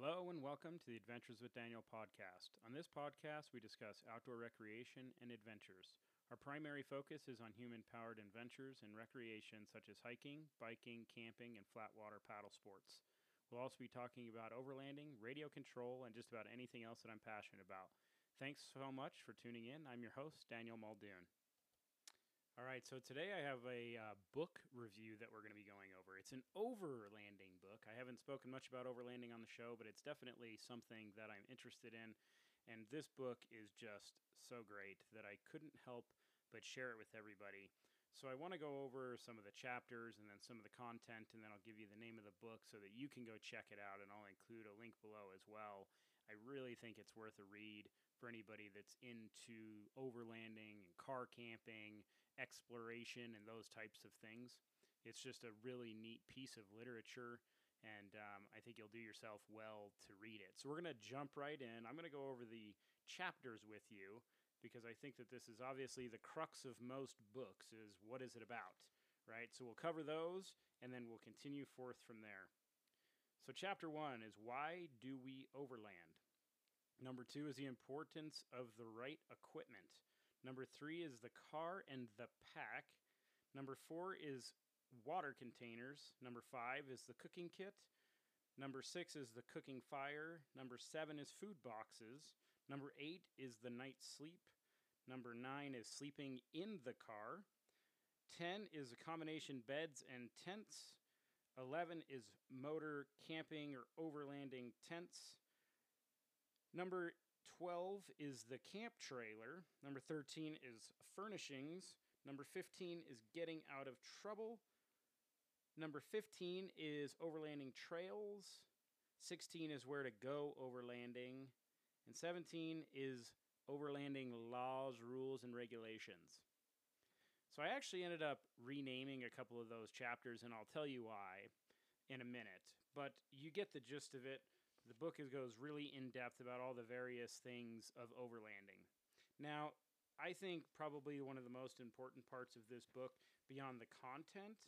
Hello and welcome to the Adventures with Daniel podcast. On this podcast, we discuss outdoor recreation and adventures. Our primary focus is on human powered adventures and recreation such as hiking, biking, camping, and flat water paddle sports. We'll also be talking about overlanding, radio control, and just about anything else that I'm passionate about. Thanks so much for tuning in. I'm your host, Daniel Muldoon. All right, so today I have a uh, book review that we're going to be going over. It's an overlanding book. I haven't spoken much about overlanding on the show, but it's definitely something that I'm interested in. And this book is just so great that I couldn't help but share it with everybody. So I want to go over some of the chapters and then some of the content, and then I'll give you the name of the book so that you can go check it out, and I'll include a link below as well. I really think it's worth a read for anybody that's into overlanding and car camping, exploration, and those types of things. It's just a really neat piece of literature, and um, I think you'll do yourself well to read it. So we're going to jump right in. I'm going to go over the chapters with you because I think that this is obviously the crux of most books is what is it about, right? So we'll cover those and then we'll continue forth from there. So chapter 1 is why do we overland? Number 2 is the importance of the right equipment. Number 3 is the car and the pack. Number 4 is water containers. Number 5 is the cooking kit. Number 6 is the cooking fire. Number 7 is food boxes. Number 8 is the night sleep. Number 9 is sleeping in the car. 10 is a combination beds and tents. 11 is motor camping or overlanding tents. Number 12 is the camp trailer. Number 13 is furnishings. Number 15 is getting out of trouble. Number 15 is overlanding trails. 16 is where to go overlanding. And 17 is overlanding laws, rules, and regulations. So I actually ended up renaming a couple of those chapters, and I'll tell you why in a minute. But you get the gist of it. The book goes really in depth about all the various things of overlanding. Now, I think probably one of the most important parts of this book, beyond the content,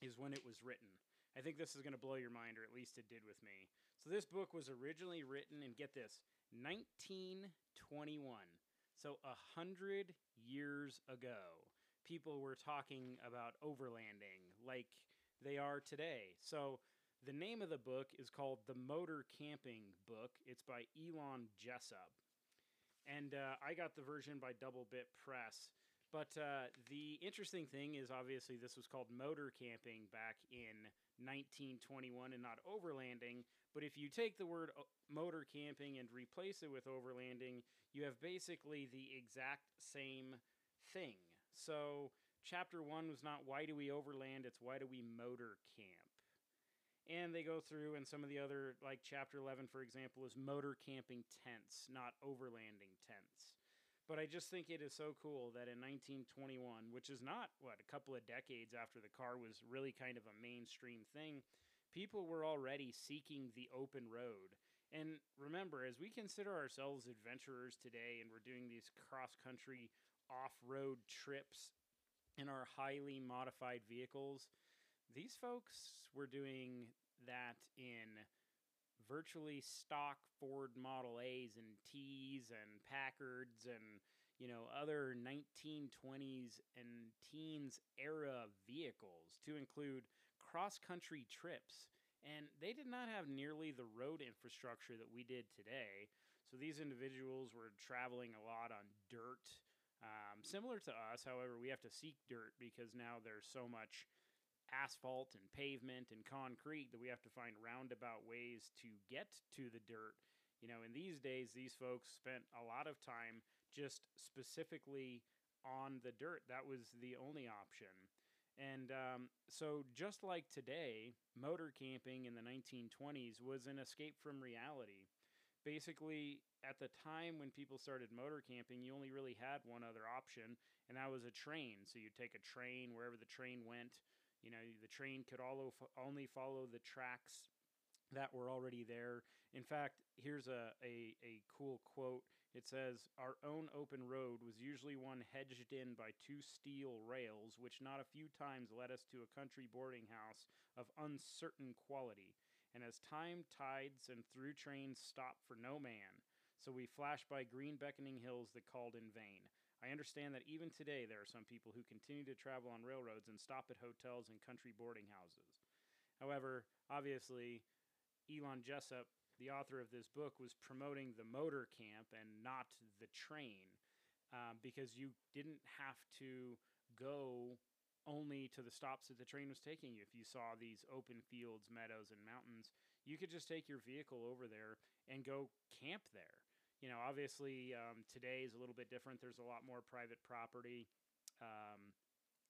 is when it was written. I think this is going to blow your mind, or at least it did with me. So, this book was originally written, and get this, 1921. So, a hundred years ago, people were talking about overlanding like they are today. So, the name of the book is called The Motor Camping Book. It's by Elon Jessup. And uh, I got the version by Double Bit Press. But uh, the interesting thing is obviously this was called motor camping back in 1921 and not overlanding. But if you take the word uh, motor camping and replace it with overlanding, you have basically the exact same thing. So, chapter one was not why do we overland, it's why do we motor camp. And they go through, and some of the other, like chapter 11, for example, is motor camping tents, not overlanding tents. But I just think it is so cool that in 1921, which is not, what, a couple of decades after the car was really kind of a mainstream thing, people were already seeking the open road. And remember, as we consider ourselves adventurers today and we're doing these cross country off road trips in our highly modified vehicles, these folks were doing that in virtually stock Ford Model A's and T's and Packards and you know other 1920s and teens era vehicles to include cross country trips. And they did not have nearly the road infrastructure that we did today. So these individuals were traveling a lot on dirt. Um, similar to us however we have to seek dirt because now there's so much asphalt and pavement and concrete that we have to find roundabout ways to get to the dirt. You know, in these days, these folks spent a lot of time just specifically on the dirt. That was the only option. And um, so, just like today, motor camping in the 1920s was an escape from reality. Basically, at the time when people started motor camping, you only really had one other option, and that was a train. So, you'd take a train wherever the train went you know, the train could only follow the tracks that were already there. In fact, here's a, a, a cool quote. It says, Our own open road was usually one hedged in by two steel rails, which not a few times led us to a country boarding house of uncertain quality. and as time tides and through trains stop for no man, so we flashed by green beckoning hills that called in vain. I understand that even today there are some people who continue to travel on railroads and stop at hotels and country boarding houses. However, obviously, Elon Jessup, the author of this book, was promoting the motor camp and not the train um, because you didn't have to go only to the stops that the train was taking you. If you saw these open fields, meadows, and mountains, you could just take your vehicle over there and go camp there you know, obviously um, today is a little bit different. There's a lot more private property, um,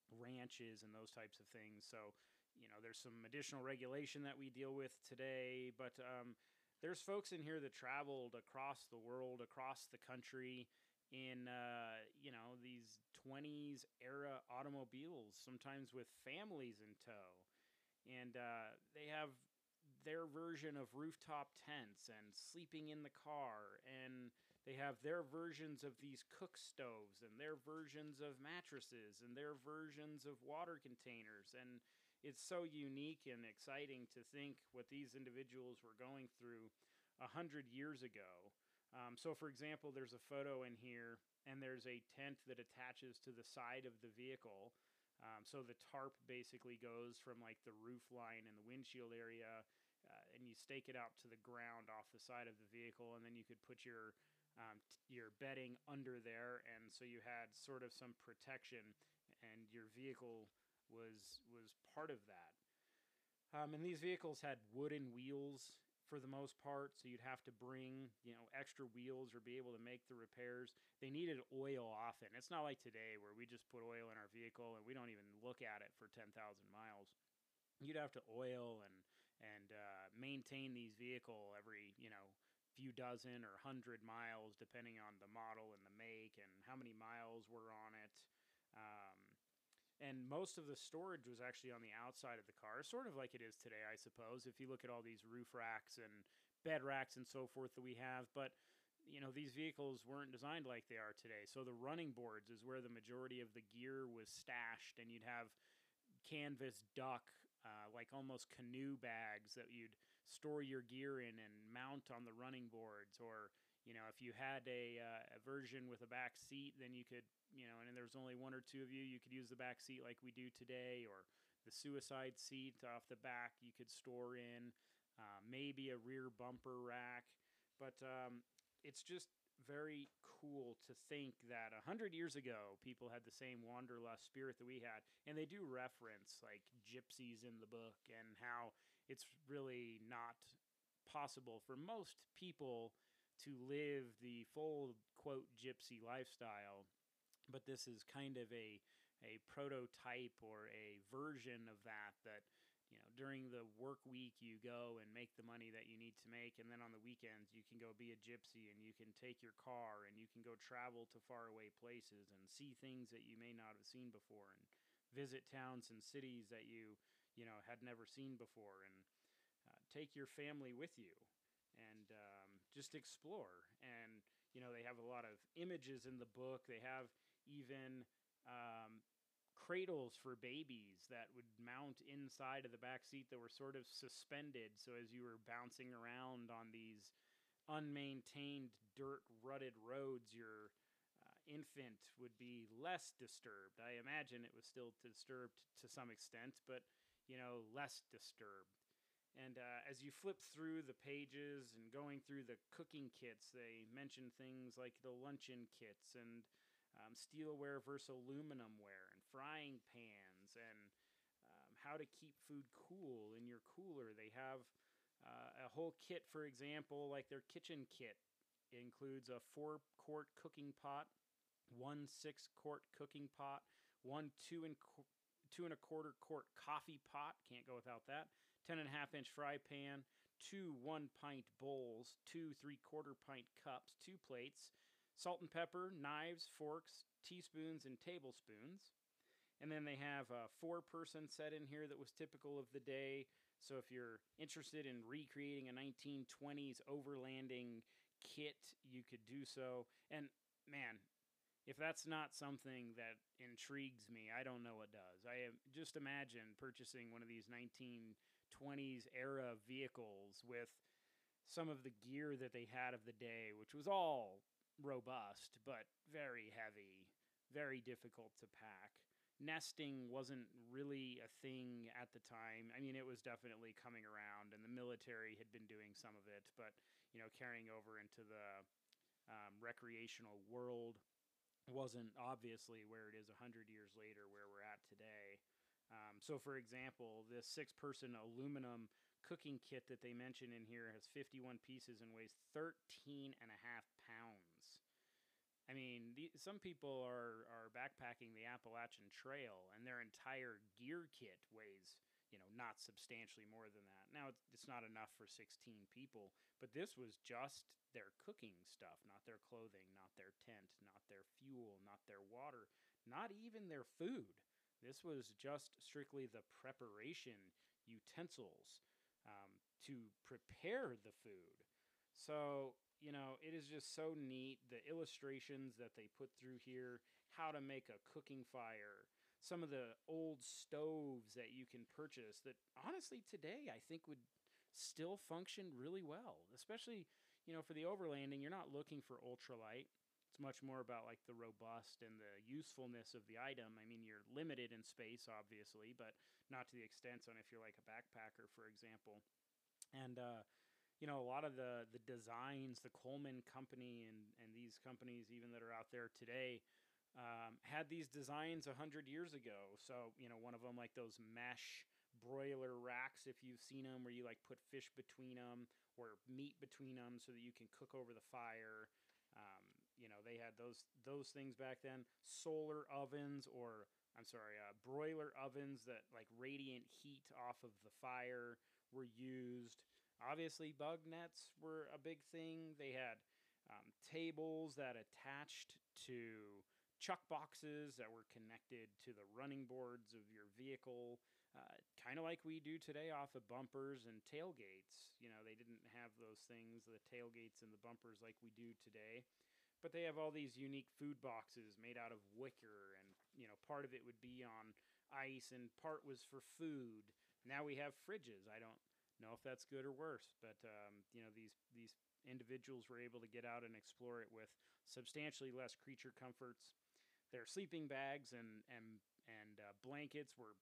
ranches, and those types of things. So, you know, there's some additional regulation that we deal with today. But um, there's folks in here that traveled across the world, across the country in, uh, you know, these 20s era automobiles, sometimes with families in tow. And uh, they have their version of rooftop tents and sleeping in the car and they have their versions of these cook stoves and their versions of mattresses and their versions of water containers and it's so unique and exciting to think what these individuals were going through a hundred years ago. Um, so for example there's a photo in here and there's a tent that attaches to the side of the vehicle. Um, so the tarp basically goes from like the roof line and the windshield area uh, and you stake it out to the ground off the side of the vehicle, and then you could put your um, t- your bedding under there, and so you had sort of some protection, and your vehicle was was part of that. Um, and these vehicles had wooden wheels for the most part, so you'd have to bring you know extra wheels or be able to make the repairs. They needed oil often. It's not like today where we just put oil in our vehicle and we don't even look at it for ten thousand miles. You'd have to oil and and uh, maintain these vehicle every you know few dozen or hundred miles depending on the model and the make and how many miles were on it. Um, and most of the storage was actually on the outside of the car sort of like it is today i suppose if you look at all these roof racks and bed racks and so forth that we have. But you know these vehicles weren't designed like they are today. So the running boards is where the majority of the gear was stashed and you'd have canvas duck uh, like almost canoe bags that you'd store your gear in and mount on the running boards. Or you know if you had a, uh, a version with a back seat then you could you know and there's only one or two of you you could use the back seat like we do today or the suicide seat off the back you could store in uh, maybe a rear bumper rack. But um, it's just very cool to think that a hundred years ago people had the same wanderlust spirit that we had, and they do reference like gypsies in the book and how it's really not possible for most people to live the full quote gypsy lifestyle, but this is kind of a a prototype or a version of that that during the work week you go and make the money that you need to make and then on the weekends you can go be a gypsy and you can take your car and you can go travel to faraway places and see things that you may not have seen before and visit towns and cities that you you know had never seen before. And uh, take your family with you and um, just explore. And you know they have a lot of images in the book. They have even um, cradles for babies that would mount inside of the back seat that were sort of suspended. So as you were bouncing around on these unmaintained, dirt rutted roads, your uh, infant would be less disturbed. I imagine it was still disturbed to some extent, but you know, less disturbed. And uh, as you flip through the pages and going through the cooking kits, they mention things like the luncheon kits and um, steelware versus aluminum ware and frying pans and um, how to keep food cool in your cooler. They have uh, a whole kit, for example, like their kitchen kit includes a four quart cooking pot, one six quart cooking pot, one two and qu- two and a quarter quart coffee pot. Can't go without that. Ten and a half inch fry pan, two one pint bowls, two three quarter pint cups, two plates, salt and pepper, knives, forks, teaspoons, and tablespoons. And then they have a four person set in here that was typical of the day. So if you're interested in recreating a 1920s overlanding kit, you could do so. And man, if that's not something that intrigues me, I don't know what does. I just imagine purchasing one of these 1920s era vehicles with some of the gear that they had of the day, which was all robust but very heavy, very difficult to pack. Nesting wasn't really a thing at the time. I mean, it was definitely coming around, and the military had been doing some of it, but you know, carrying over into the um, recreational world wasn't obviously where it is a 100 years later where we're at today. Um, so, for example, this six person aluminum cooking kit that they mention in here has 51 pieces and weighs 13 and a half pounds. I mean, the, some people are, are backpacking the Appalachian Trail and their entire gear kit weighs, you know, not substantially more than that. Now, it's, not enough for 16 people, but this was just their cooking stuff, not their clothing, not their tent, not their fuel, not their water, not even their food. This was just strictly the preparation utensils um, to prepare the food. So, you know, it is just so neat. The illustrations that they put through here, how to make a cooking fire, some of the old stoves that you can purchase that honestly today I think would still function really well, especially, you know, for the overlanding. You're not looking for ultralight. It's much more about like the robust and the usefulness of the item. I mean, you're limited in space, obviously, but not to the extent on if you're like a backpacker, for example. And uh, you know, a lot of the the designs, the Coleman Company and and these companies even that are out there today. Um, had these designs a hundred years ago, so you know one of them like those mesh broiler racks, if you've seen them, where you like put fish between them or meat between them so that you can cook over the fire. Um, you know, they had those those things back then. Solar ovens, or I'm sorry, uh, broiler ovens that like radiant heat off of the fire were used. Obviously, bug nets were a big thing. They had um, tables that attached to chuck boxes that were connected to the running boards of your vehicle, uh, kind of like we do today off of bumpers and tailgates. You know, they didn't have those things, the tailgates and the bumpers, like we do today but they have all these unique food boxes made out of wicker and you know part of it would be on ice and part was for food now we have fridges i don't know if that's good or worse but um, you know these these individuals were able to get out and explore it with substantially less creature comforts. Their sleeping bags and and and uh, blankets were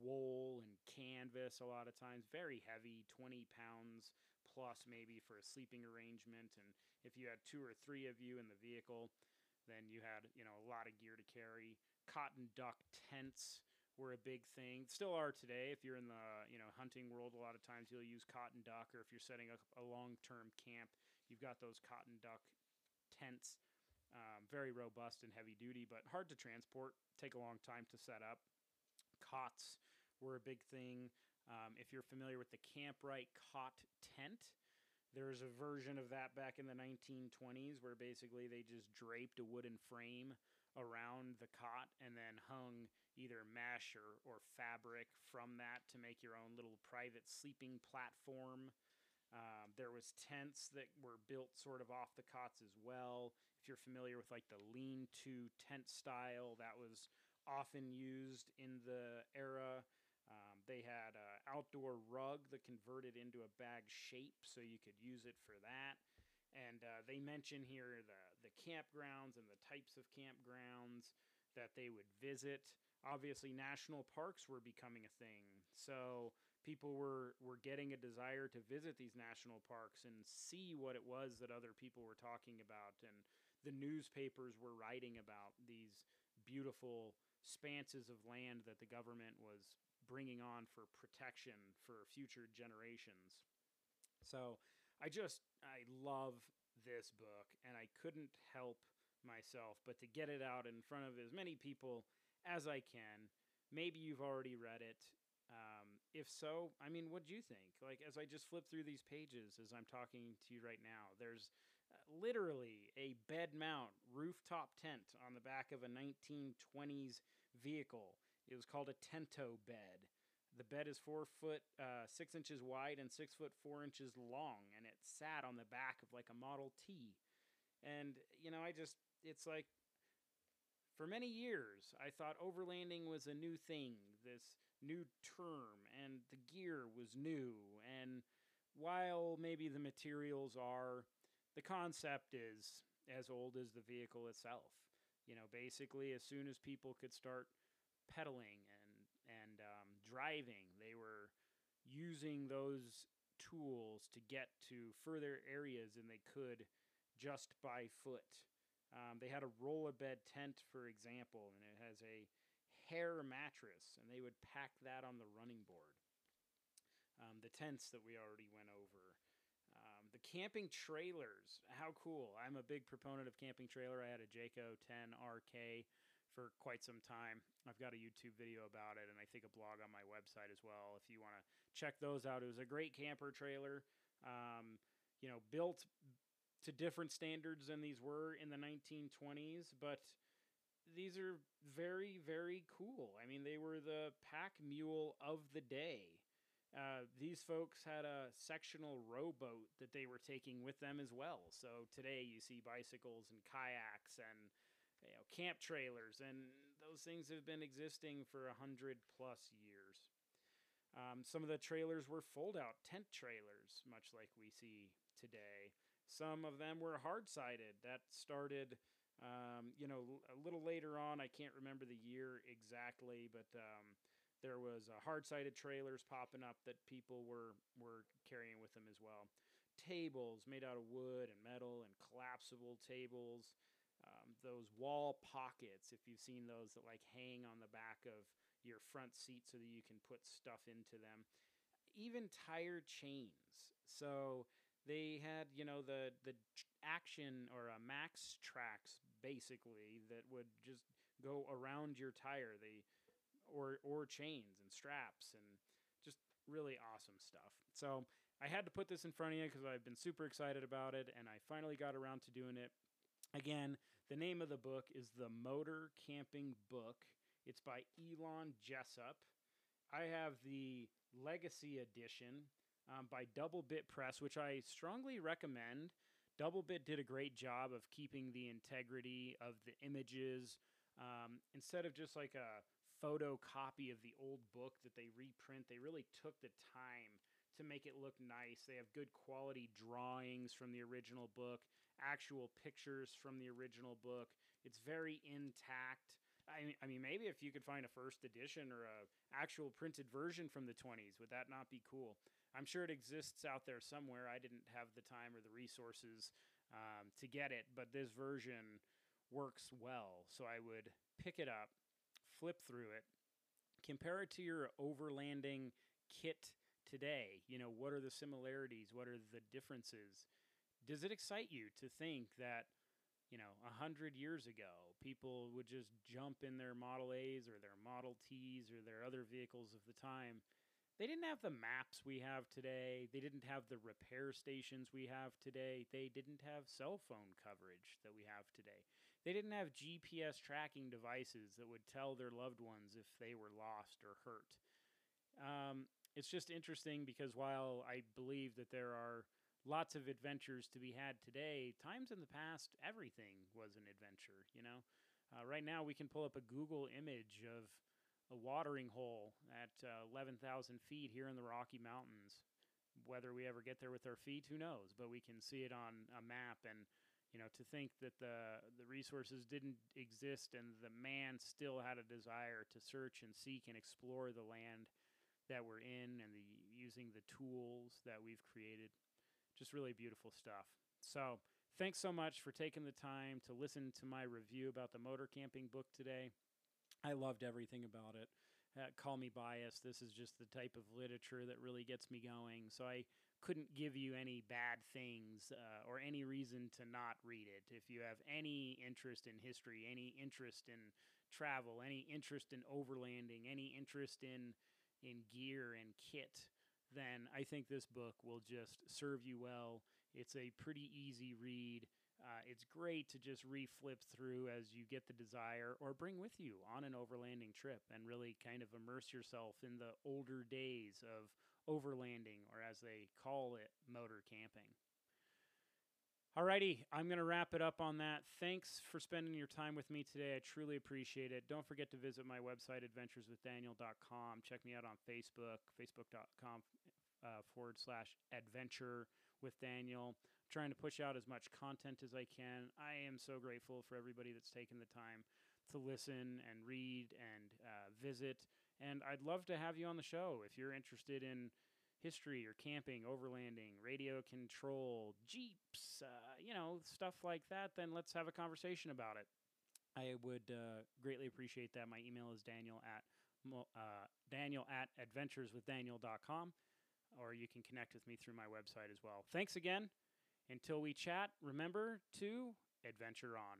wool and canvas a lot of times very heavy 20 pounds plus maybe for a sleeping arrangement. And if you had two or three of you in the vehicle then you had you know a lot of gear to carry. Cotton duck tents were a big thing. Still are today. If you're in the you know hunting world a lot of times you'll use cotton duck or if you're setting up a long-term camp you've got those cotton duck tents um, very robust and heavy duty but hard to transport take a long time to set up. Cots were a big thing. Um, if you're familiar with the Kamp-Rite cot tent, there's a version of that back in the 1920s where basically they just draped a wooden frame around the cot and then hung either mesh or, or fabric from that to make your own little private sleeping platform. Um, there was tents that were built sort of off the cots as well. If you're familiar with like the lean-to tent style, that was often used in the era. Um, they had an outdoor rug that converted into a bag shape, so you could use it for that. And uh, they mention here the the campgrounds and the types of campgrounds that they would visit. Obviously, national parks were becoming a thing, so people were were getting a desire to visit these national parks and see what it was that other people were talking about, and the newspapers were writing about these beautiful spanses of land that the government was bringing on for protection for future generations. So I just, I love this book, and I couldn't help myself but to get it out in front of as many people as I can. Maybe you've already read it. Um, if so, I mean, what do you think? Like, as I just flip through these pages as I'm talking to you right now, there's uh, literally a bed mount rooftop tent on the back of a 1920s vehicle. It was called a tento bed. The bed is four foot uh, six inches wide and six foot four inches long, and sat on the back of like a Model T. And you know, I just it's like for many years I thought overlanding was a new thing. This new term and the gear was new and while maybe the materials are the concept is as old as the vehicle itself you know basically as soon as people could start pedaling and and um, driving they were using those tools to get to further areas than they could just by foot. Um, they had a roll a bed tent for example and it has a hair mattress and they would pack that on the running board. Um, the tents that we already went over. Um, the camping trailers, how cool! I'm a big proponent of camping trailer. I had a Jayco 10 RK for quite some time. I've got a YouTube video about it, and I think a blog on my website as well. If you want to check those out, it was a great camper trailer. Um, you know, built to different standards than these were in the 1920s, but these are very, very cool. I mean, they were the pack mule of the day. Uh, these folks had a sectional rowboat that they were taking with them as well. So today you see bicycles and kayaks and camp trailers, and those things have been existing for a hundred plus years. Um, some of the trailers were fold-out tent trailers, much like we see today. Some of them were hard-sided. That started, um, you know, a little later on. I can't remember the year exactly, but um, there was uh, hard-sided trailers popping up that people were were carrying with them as well. Tables made out of wood and metal and collapsible tables. Those wall pockets, if you've seen those that like hang on the back of your front seat so that you can put stuff into them. Even tire chains. So they had, you know, the the action or uh, a MAXTRAX basically that would just go around your tire. They or or chains and straps and just really awesome stuff. So I had to put this in front of you because I've been super excited about it, and I finally got around to doing it. Again, the name of the book is The Motor Camping Book. It's by Elon Jessup. I have the Legacy Edition um, by Double Bit Press, which I strongly recommend. Double Bit did a great job of keeping the integrity of the images um, instead of just like a photocopy of the old book that they reprint. They really took the time to make it look nice. They have good quality drawings from the original book, actual pictures from the original book. It's very intact. I mean, I mean, maybe if you could find a first edition or a actual printed version from the 20s, would that not be cool? I'm sure it exists out there somewhere. I didn't have the time or the resources um, to get it, but this version works well. So I would pick it up, flip through it, compare it to your overlanding kit today. You know, what are the similarities? What are the differences? Does it excite you to think that, you know, a hundred years ago, people would just jump in their Model A's or their Model T's or their other vehicles of the time? They didn't have the maps we have today. They didn't have the repair stations we have today. They didn't have cell phone coverage that we have today. They didn't have GPS tracking devices that would tell their loved ones if they were lost or hurt. Um, it's just interesting because while I believe that there are lots of adventures to be had today, times in the past, everything was an adventure, you know? Uh, right now, we can pull up a Google image of a watering hole at uh, 11,000 feet here in the Rocky Mountains. Whether we ever get there with our feet, who knows? But we can see it on a map and you know, to think that the the resources didn't exist and the man still had a desire to search and seek and explore the land that we're in and the using the tools that we've created. Just really beautiful stuff. So, thanks so much for taking the time to listen to my review about the motor camping book today. I loved everything about it. Uh, call me biased. This is just the type of literature that really gets me going. So I couldn't give you any bad things uh, or any reason to not read it. If you have any interest in history, any interest in travel, any interest in overlanding, any interest in in gear and kit, then I think this book will just serve you well. It's a pretty easy read. Uh, it's great to just reflip through as you get the desire or bring with you on an overlanding trip and really kind of immerse yourself in the older days of overlanding, or as they call it, motor camping. Alrighty, I'm going to wrap it up on that. Thanks for spending your time with me today. I truly appreciate it. Don't forget to visit my website, adventureswithdaniel.com. Check me out on Facebook, facebook.com uh, forward slash adventure with Daniel. Trying to push out as much content as I can. I am so grateful for everybody that's taken the time to listen and read and uh, visit. And I'd love to have you on the show if you're interested in history or camping, overlanding, radio control, Jeeps, uh, you know, stuff like that, then let's have a conversation about it. I would uh, greatly appreciate that. My email is daniel at uh, daniel at adventureswithdaniel.com, or you can connect with me through my website as well. Thanks again. Until we chat, remember to adventure on.